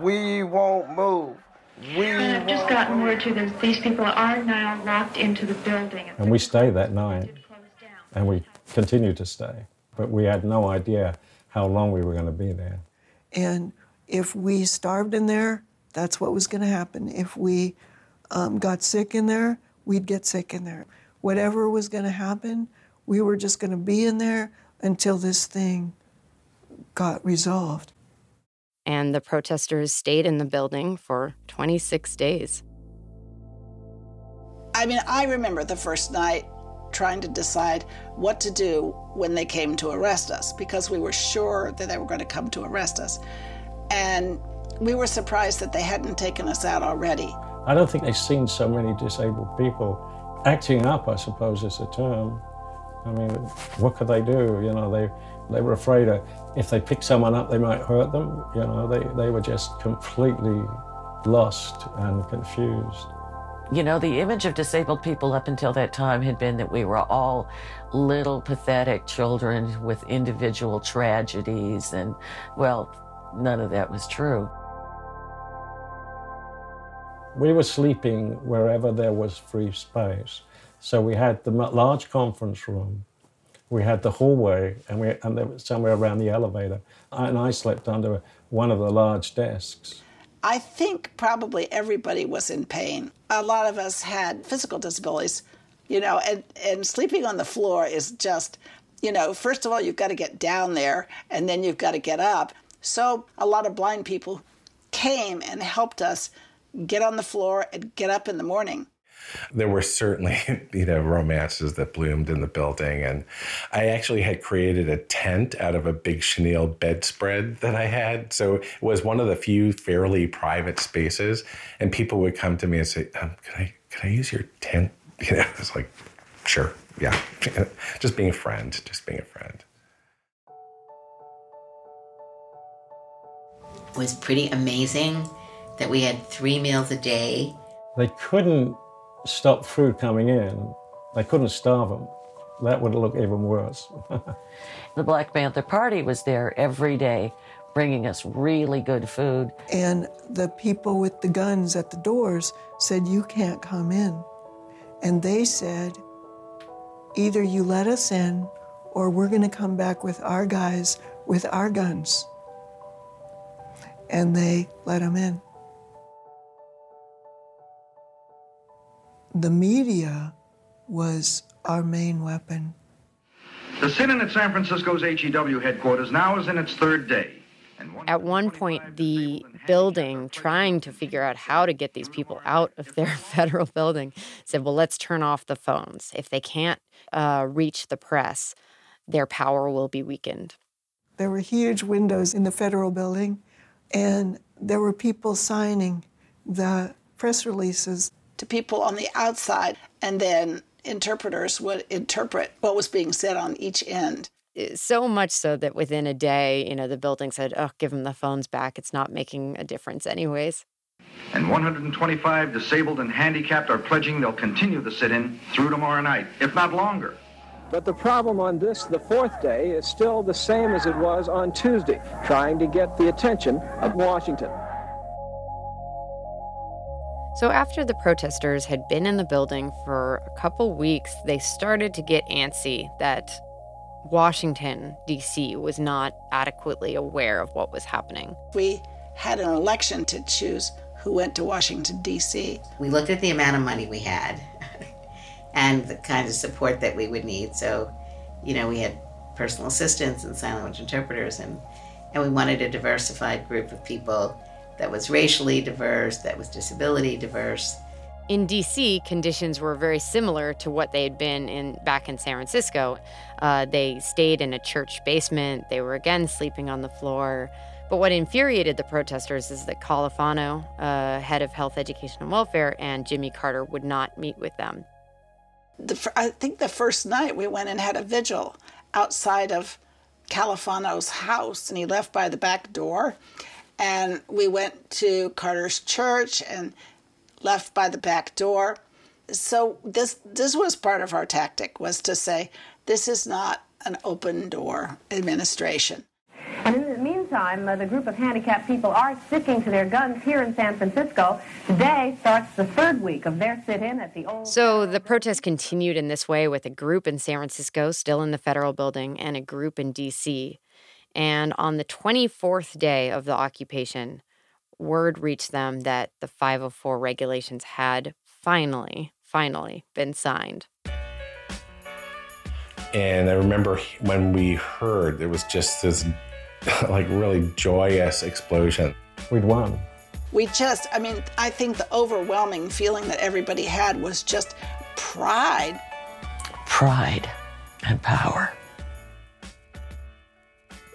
Speaker 19: We won't move. We
Speaker 20: and I've just gotten word too that these people are now locked into the building.
Speaker 21: And we stayed that night, and we continued to stay, but we had no idea how long we were going to be there.
Speaker 16: And if we starved in there, that's what was going to happen. If we um, got sick in there, we'd get sick in there. Whatever was going to happen, we were just going to be in there until this thing got resolved
Speaker 14: and the protesters stayed in the building for 26 days.
Speaker 22: I mean, I remember the first night trying to decide what to do when they came to arrest us because we were sure that they were going to come to arrest us. And we were surprised that they hadn't taken us out already.
Speaker 21: I don't think they've seen so many disabled people acting up, I suppose is the term. I mean, what could they do? You know, they they were afraid of if they picked someone up, they might hurt them. You know, they, they were just completely lost and confused.
Speaker 23: You know, the image of disabled people up until that time had been that we were all little pathetic children with individual tragedies, and well, none of that was true.
Speaker 21: We were sleeping wherever there was free space. So we had the large conference room we had the hallway and we and there was somewhere around the elevator. And i slept under one of the large desks.
Speaker 22: I think probably everybody was in pain. A lot of us had physical disabilities you know and and sleeping on the floor is just you know first of all you've got to get down there and then you've got to get up. So a lot of blind people came and helped us get on the floor and get up in the morning
Speaker 17: there were certainly you know romances that bloomed in the building and i actually had created a tent out of a big chenille bedspread that i had. So it was one of the few fairly private spaces and people would come to me and say um, can i can i use your tent? You know it's like sure yeah. Just being a friend just being a friend.
Speaker 18: It was pretty amazing that we had three meals a day.
Speaker 21: They couldn't stop food coming in. They couldn't starve them. That would look even worse.
Speaker 23: the Black Panther Party was there every day bringing us really good food.
Speaker 16: And the people with the guns at the doors said, You can't come in. And they said, Either you let us in, or we're going to come back with our guys with our guns. And they let them in. The media was our main weapon.
Speaker 15: The sit-in at San Francisco's HEW headquarters now is in its third day.
Speaker 14: At one point, the building, trying to figure out how to get these people out of their federal building, said, Well, let's turn off the phones. If they can't uh, reach the press, their power will be weakened.
Speaker 16: There were huge windows in the federal building, and there were people signing the press releases
Speaker 22: to people on the outside, and then interpreters would interpret what was being said on each end.
Speaker 14: So much so that within a day, you know, the building said, oh, give them the phones back. It's not making a difference, anyways.
Speaker 15: And 125 disabled and handicapped are pledging they'll continue the sit in through tomorrow night, if not longer.
Speaker 24: But the problem on this, the fourth day, is still the same as it was on Tuesday, trying to get the attention of Washington.
Speaker 14: So, after the protesters had been in the building for a couple weeks, they started to get antsy that Washington, D.C. was not adequately aware of what was happening.
Speaker 22: We had an election to choose who went to Washington, D.C.
Speaker 18: We looked at the amount of money we had and the kind of support that we would need. So, you know, we had personal assistants and sign language interpreters, and, and we wanted a diversified group of people that was racially diverse, that was disability diverse,
Speaker 14: in DC, conditions were very similar to what they had been in back in San Francisco. Uh, they stayed in a church basement. They were again sleeping on the floor. But what infuriated the protesters is that Califano, uh, head of health, education, and welfare, and Jimmy Carter would not meet with them.
Speaker 22: The, I think the first night we went and had a vigil outside of Califano's house, and he left by the back door. And we went to Carter's church and left by the back door. So this this was part of our tactic was to say this is not an open door administration.
Speaker 25: And in the meantime, uh, the group of handicapped people are sticking to their guns here in San Francisco. Today starts the third week of their sit-in at the old.
Speaker 14: So the protest continued in this way with a group in San Francisco, still in the federal building, and a group in D.C. And on the 24th day of the occupation, word reached them that the 504 regulations had finally, finally been signed.
Speaker 17: And I remember when we heard, there was just this like really joyous explosion.
Speaker 21: We'd won.
Speaker 22: We just, I mean, I think the overwhelming feeling that everybody had was just pride.
Speaker 23: Pride and power.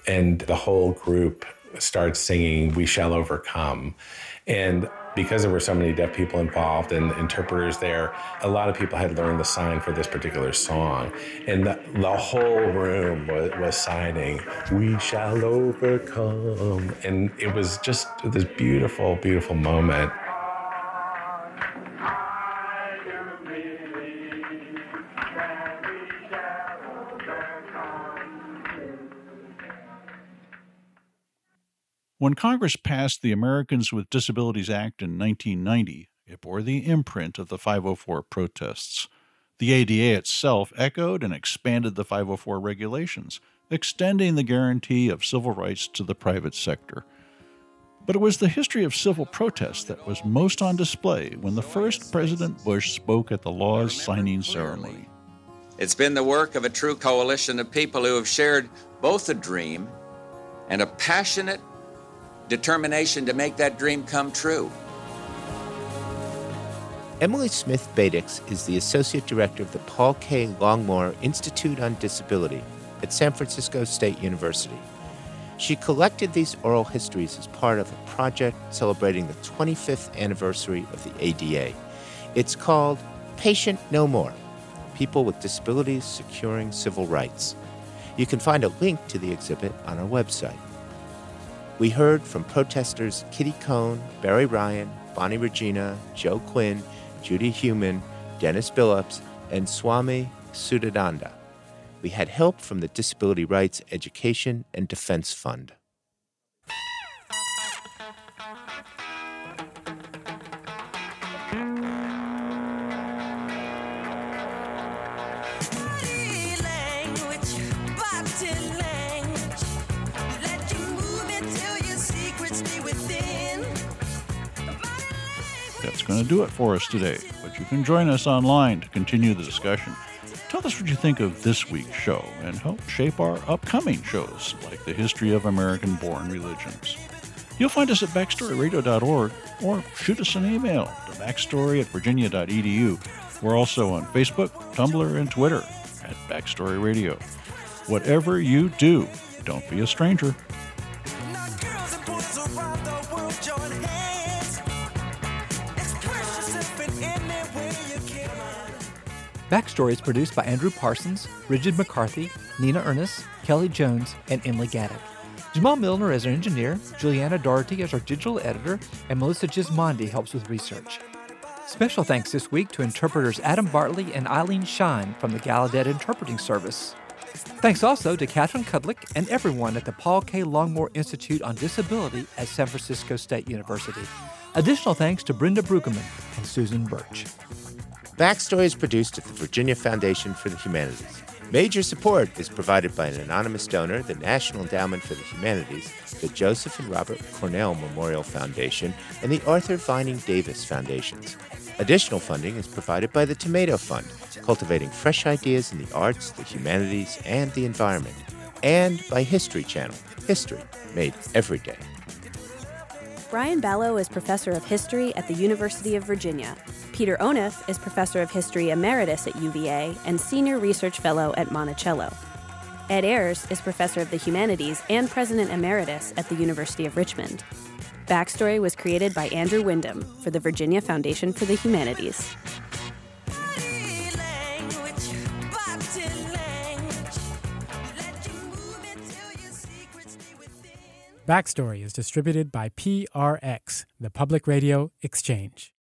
Speaker 17: And the whole group starts singing We Shall Overcome. And because there were so many deaf people involved and interpreters there, a lot of people had learned the sign for this particular song. And the, the whole room was, was signing, We shall overcome. And it was just this beautiful, beautiful moment.
Speaker 5: When Congress passed the Americans with Disabilities Act in 1990, it bore the imprint of the 504 protests. The ADA itself echoed and expanded the 504 regulations, extending the guarantee of civil rights to the private sector. But it was the history of civil protest that was most on display when the first President Bush spoke at the law's signing ceremony.
Speaker 13: It's been the work of a true coalition of people who have shared both a dream and a passionate determination to make that dream come true.
Speaker 6: Emily Smith Beitiks is the Associate Director of the Paul K. Longmore Institute on Disability at San Francisco State University. She collected these oral histories as part of a project celebrating the 25th anniversary of the ADA. It's called Patient No More People with Disabilities Securing Civil Rights. You can find a link to the exhibit on our website. We heard from protesters Kitty Cone, Barry Ryan, Bonnie Regina, Joe Quinn, Judy Heumann, Dennis Billups, and Swami Sudananda. We had help from the Disability Rights Education and Defense Fund.
Speaker 5: Going to do it for us today, but you can join us online to continue the discussion. Tell us what you think of this week's show and help shape our upcoming shows, like the history of American born religions. You'll find us at backstoryradio.org or shoot us an email to backstory at virginia.edu. We're also on Facebook, Tumblr, and Twitter at Backstory Radio. Whatever you do, don't be a stranger.
Speaker 1: Backstory is produced by Andrew Parsons, Rigid McCarthy, Nina Earnest, Kelly Jones, and Emily Gadek. Jamal Millner is our engineer, Juliana Doherty is our digital editor, and Melissa Gismondi helps with research. Special thanks this week to interpreters Adam Bartley and Eileen Shine from the Gallaudet Interpreting Service. Thanks also to Catherine Kudlick and everyone at the Paul K. Longmore Institute on Disability at San Francisco State University. Additional thanks to Brenda Brueggemann and Susan Burch.
Speaker 6: Backstory is produced at the Virginia Foundation for the Humanities. Major support is provided by an anonymous donor, the National Endowment for the Humanities, the Joseph and Robert Cornell Memorial Foundation, and the Arthur Vining Davis Foundations. Additional funding is provided by the Tomato Fund, cultivating fresh ideas in the arts, the humanities, and the environment, and by History Channel, history made every day.
Speaker 26: Brian Balogh is professor of history at the University of Virginia. Peter Onuf is professor of history emeritus at UVA and senior research fellow at Monticello. Ed Ayers is professor of the humanities and president emeritus at the University of Richmond. Backstory was created by Andrew Wyndham for the Virginia Foundation for the Humanities.
Speaker 27: Backstory is distributed by PRX, the Public Radio Exchange.